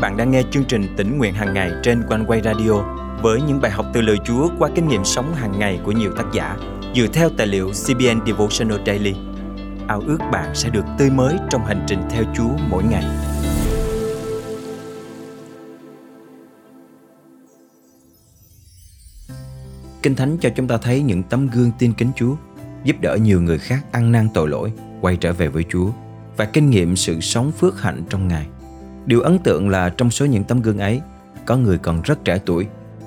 bạn đang nghe chương trình tỉnh nguyện hàng ngày trên quanh quay radio với những bài học từ lời Chúa qua kinh nghiệm sống hàng ngày của nhiều tác giả dựa theo tài liệu CBN Devotional Daily. Ao ước bạn sẽ được tươi mới trong hành trình theo Chúa mỗi ngày. Kinh Thánh cho chúng ta thấy những tấm gương tin kính Chúa, giúp đỡ nhiều người khác ăn năn tội lỗi, quay trở về với Chúa và kinh nghiệm sự sống phước hạnh trong Ngài. Điều ấn tượng là trong số những tấm gương ấy, có người còn rất trẻ tuổi,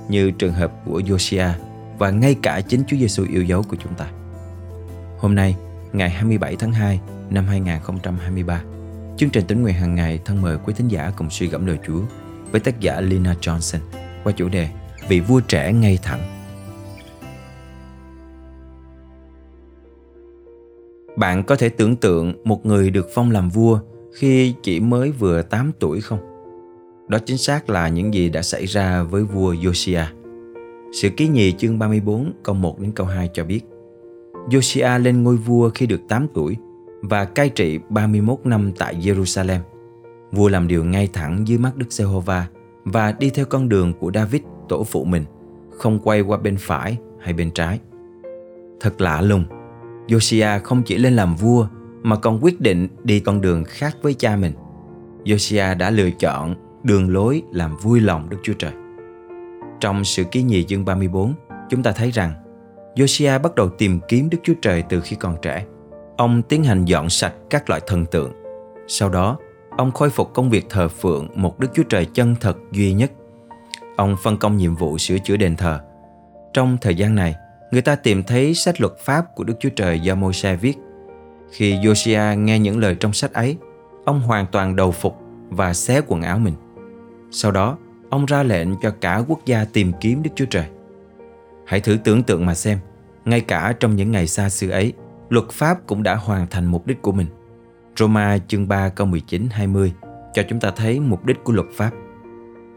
như trường hợp của Josiah và ngay cả chính Chúa Giêsu yêu dấu của chúng ta. Hôm nay, ngày 27 tháng 2 năm 2023, chương trình tính nguyện hàng ngày thân mời quý thính giả cùng suy gẫm lời Chúa với tác giả Lina Johnson qua chủ đề Vị vua trẻ ngay thẳng. Bạn có thể tưởng tượng một người được phong làm vua khi chỉ mới vừa 8 tuổi không? Đó chính xác là những gì đã xảy ra với vua Josiah. Sự ký nhì chương 34 câu 1 đến câu 2 cho biết Josiah lên ngôi vua khi được 8 tuổi và cai trị 31 năm tại Jerusalem. Vua làm điều ngay thẳng dưới mắt Đức Giê-hô-va và đi theo con đường của David tổ phụ mình, không quay qua bên phải hay bên trái. Thật lạ lùng, Josiah không chỉ lên làm vua mà còn quyết định đi con đường khác với cha mình. Josiah đã lựa chọn đường lối làm vui lòng Đức Chúa Trời. Trong sự ký nhì chương 34, chúng ta thấy rằng Josiah bắt đầu tìm kiếm Đức Chúa Trời từ khi còn trẻ. Ông tiến hành dọn sạch các loại thần tượng. Sau đó, ông khôi phục công việc thờ phượng một Đức Chúa Trời chân thật duy nhất. Ông phân công nhiệm vụ sửa chữa đền thờ. Trong thời gian này, người ta tìm thấy sách luật pháp của Đức Chúa Trời do Môi-se viết. Khi Josiah nghe những lời trong sách ấy, ông hoàn toàn đầu phục và xé quần áo mình. Sau đó, ông ra lệnh cho cả quốc gia tìm kiếm Đức Chúa Trời. Hãy thử tưởng tượng mà xem, ngay cả trong những ngày xa xưa ấy, luật pháp cũng đã hoàn thành mục đích của mình. Roma chương 3 câu 19-20 cho chúng ta thấy mục đích của luật pháp.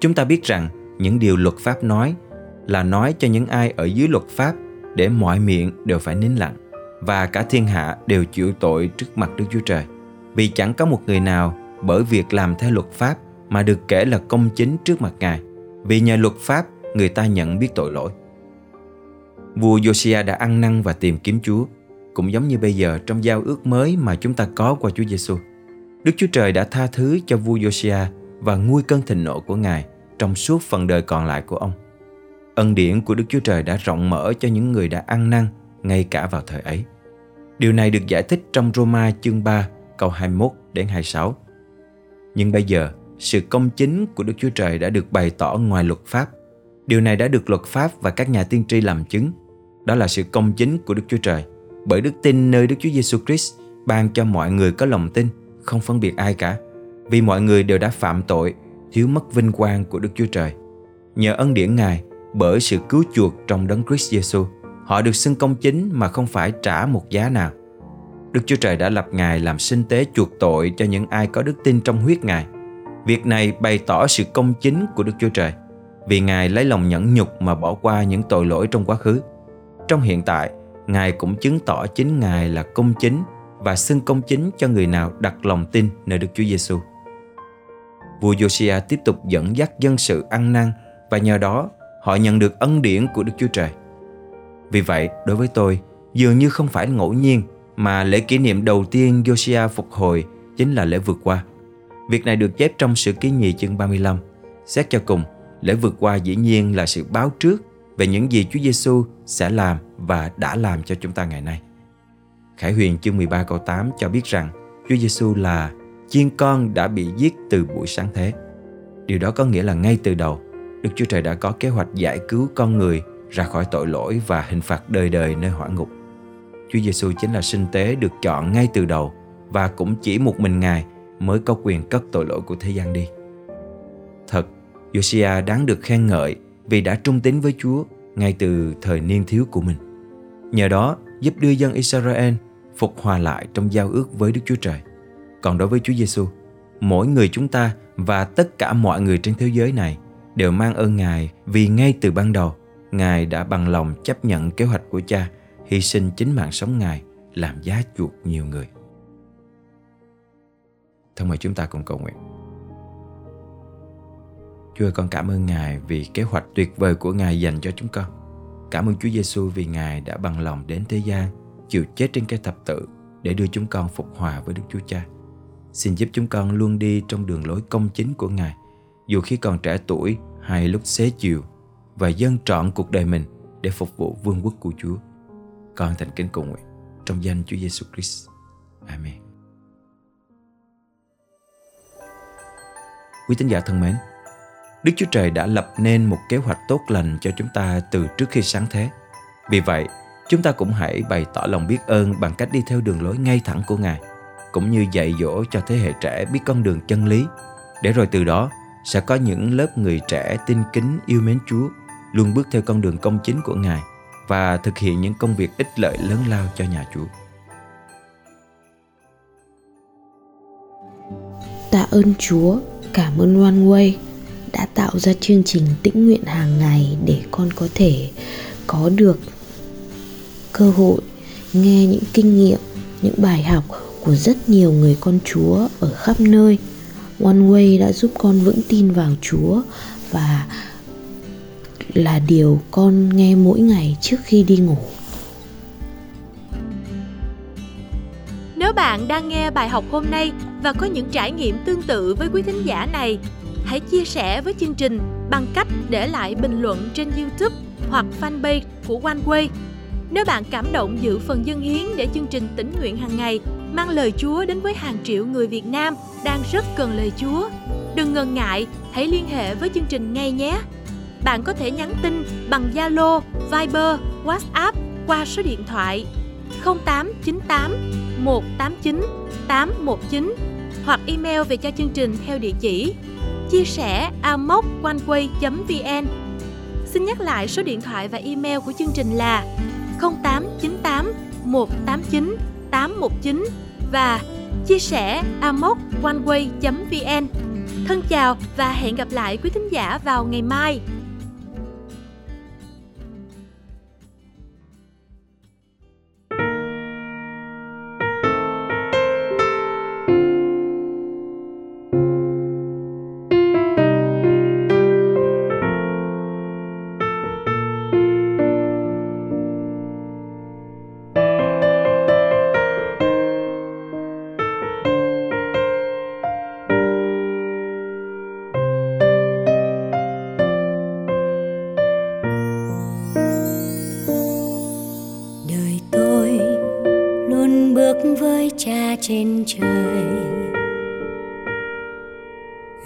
Chúng ta biết rằng những điều luật pháp nói là nói cho những ai ở dưới luật pháp để mọi miệng đều phải nín lặng và cả thiên hạ đều chịu tội trước mặt Đức Chúa Trời. Vì chẳng có một người nào bởi việc làm theo luật pháp mà được kể là công chính trước mặt Ngài. Vì nhờ luật pháp, người ta nhận biết tội lỗi. Vua Josiah đã ăn năn và tìm kiếm Chúa, cũng giống như bây giờ trong giao ước mới mà chúng ta có qua Chúa Giêsu. Đức Chúa Trời đã tha thứ cho vua Josiah và nguôi cơn thịnh nộ của Ngài trong suốt phần đời còn lại của ông. Ân điển của Đức Chúa Trời đã rộng mở cho những người đã ăn năn ngay cả vào thời ấy. Điều này được giải thích trong Roma chương 3 câu 21 đến 26. Nhưng bây giờ, sự công chính của Đức Chúa Trời đã được bày tỏ ngoài luật pháp. Điều này đã được luật pháp và các nhà tiên tri làm chứng. Đó là sự công chính của Đức Chúa Trời. Bởi đức tin nơi Đức Chúa Giêsu Christ ban cho mọi người có lòng tin, không phân biệt ai cả. Vì mọi người đều đã phạm tội, thiếu mất vinh quang của Đức Chúa Trời. Nhờ ân điển Ngài, bởi sự cứu chuộc trong đấng Christ Giêsu, họ được xưng công chính mà không phải trả một giá nào. Đức Chúa Trời đã lập Ngài làm sinh tế chuộc tội cho những ai có đức tin trong huyết Ngài. Việc này bày tỏ sự công chính của Đức Chúa Trời vì Ngài lấy lòng nhẫn nhục mà bỏ qua những tội lỗi trong quá khứ. Trong hiện tại, Ngài cũng chứng tỏ chính Ngài là công chính và xưng công chính cho người nào đặt lòng tin nơi Đức Chúa Giêsu. Vua Josiah tiếp tục dẫn dắt dân sự ăn năn và nhờ đó họ nhận được ân điển của Đức Chúa Trời. Vì vậy, đối với tôi, dường như không phải ngẫu nhiên mà lễ kỷ niệm đầu tiên Yoshia phục hồi chính là lễ vượt qua. Việc này được chép trong sự ký nhì chương 35. Xét cho cùng, lễ vượt qua dĩ nhiên là sự báo trước về những gì Chúa Giêsu sẽ làm và đã làm cho chúng ta ngày nay. Khải Huyền chương 13 câu 8 cho biết rằng Chúa Giêsu là chiên con đã bị giết từ buổi sáng thế. Điều đó có nghĩa là ngay từ đầu, Đức Chúa Trời đã có kế hoạch giải cứu con người ra khỏi tội lỗi và hình phạt đời đời nơi hỏa ngục. Chúa Giêsu chính là sinh tế được chọn ngay từ đầu và cũng chỉ một mình Ngài mới có quyền cất tội lỗi của thế gian đi. Thật, Josiah đáng được khen ngợi vì đã trung tín với Chúa ngay từ thời niên thiếu của mình. Nhờ đó giúp đưa dân Israel phục hòa lại trong giao ước với Đức Chúa Trời. Còn đối với Chúa Giêsu, mỗi người chúng ta và tất cả mọi người trên thế giới này đều mang ơn Ngài vì ngay từ ban đầu, Ngài đã bằng lòng chấp nhận kế hoạch của Cha, hy sinh chính mạng sống Ngài làm giá chuộc nhiều người. Thân mời chúng ta cùng cầu nguyện. Chúa ơi, con cảm ơn Ngài vì kế hoạch tuyệt vời của Ngài dành cho chúng con. Cảm ơn Chúa Giêsu vì Ngài đã bằng lòng đến thế gian, chịu chết trên cây thập tự để đưa chúng con phục hòa với Đức Chúa Cha. Xin giúp chúng con luôn đi trong đường lối công chính của Ngài, dù khi còn trẻ tuổi hay lúc xế chiều, và dâng trọn cuộc đời mình để phục vụ vương quốc của Chúa. Con thành kính cầu nguyện trong danh Chúa Giêsu Christ. Amen. Quý tín giả thân mến, Đức Chúa Trời đã lập nên một kế hoạch tốt lành cho chúng ta từ trước khi sáng thế. Vì vậy, chúng ta cũng hãy bày tỏ lòng biết ơn bằng cách đi theo đường lối ngay thẳng của Ngài, cũng như dạy dỗ cho thế hệ trẻ biết con đường chân lý, để rồi từ đó sẽ có những lớp người trẻ tin kính yêu mến Chúa, luôn bước theo con đường công chính của Ngài và thực hiện những công việc ích lợi lớn lao cho nhà Chúa. Tạ ơn Chúa, cảm ơn One Way đã tạo ra chương trình tĩnh nguyện hàng ngày để con có thể có được cơ hội nghe những kinh nghiệm những bài học của rất nhiều người con chúa ở khắp nơi one way đã giúp con vững tin vào chúa và là điều con nghe mỗi ngày trước khi đi ngủ nếu bạn đang nghe bài học hôm nay và có những trải nghiệm tương tự với quý thính giả này hãy chia sẻ với chương trình bằng cách để lại bình luận trên YouTube hoặc fanpage của OneWay. Nếu bạn cảm động giữ phần dân hiến để chương trình tỉnh nguyện hàng ngày mang lời Chúa đến với hàng triệu người Việt Nam đang rất cần lời Chúa, đừng ngần ngại, hãy liên hệ với chương trình ngay nhé. Bạn có thể nhắn tin bằng Zalo, Viber, WhatsApp qua số điện thoại 0898 189 819 hoặc email về cho chương trình theo địa chỉ chia sẻ amoconeway.vn Xin nhắc lại số điện thoại và email của chương trình là 0898 189 819 và chia sẻ amoconeway.vn Thân chào và hẹn gặp lại quý thính giả vào ngày mai. Cha trên trời.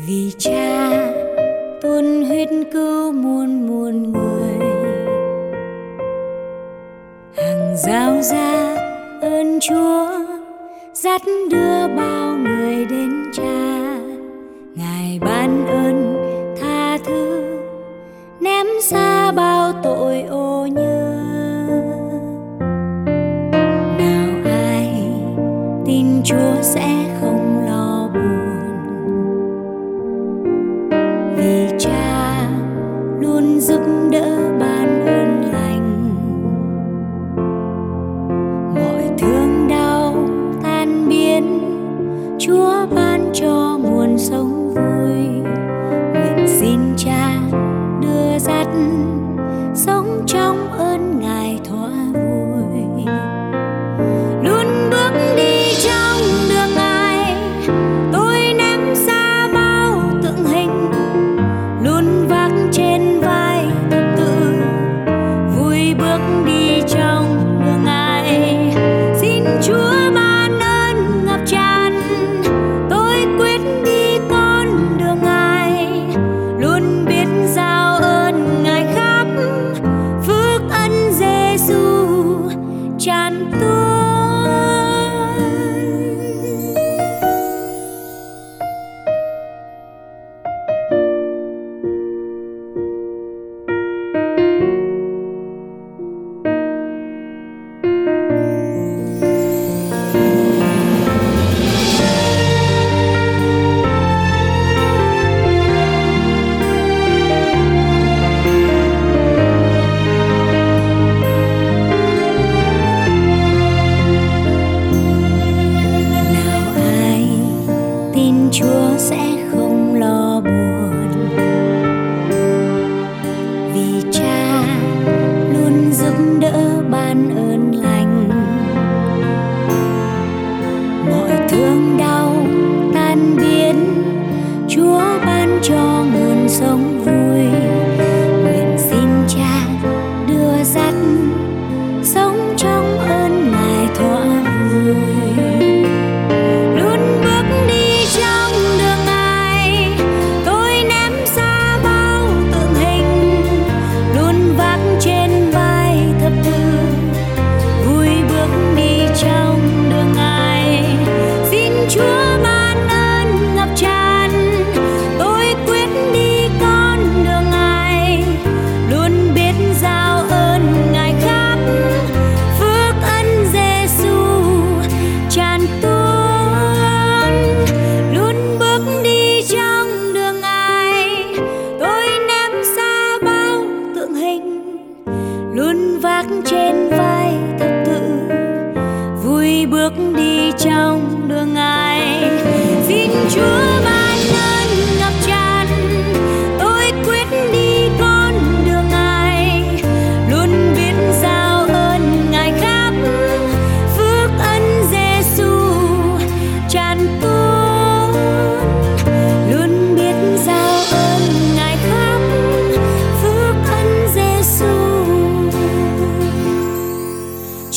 Vì cha tuôn huyết cứu muôn muôn người. Hàng giao ra ơn chúa, dắt đưa bao người chúa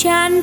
Hujan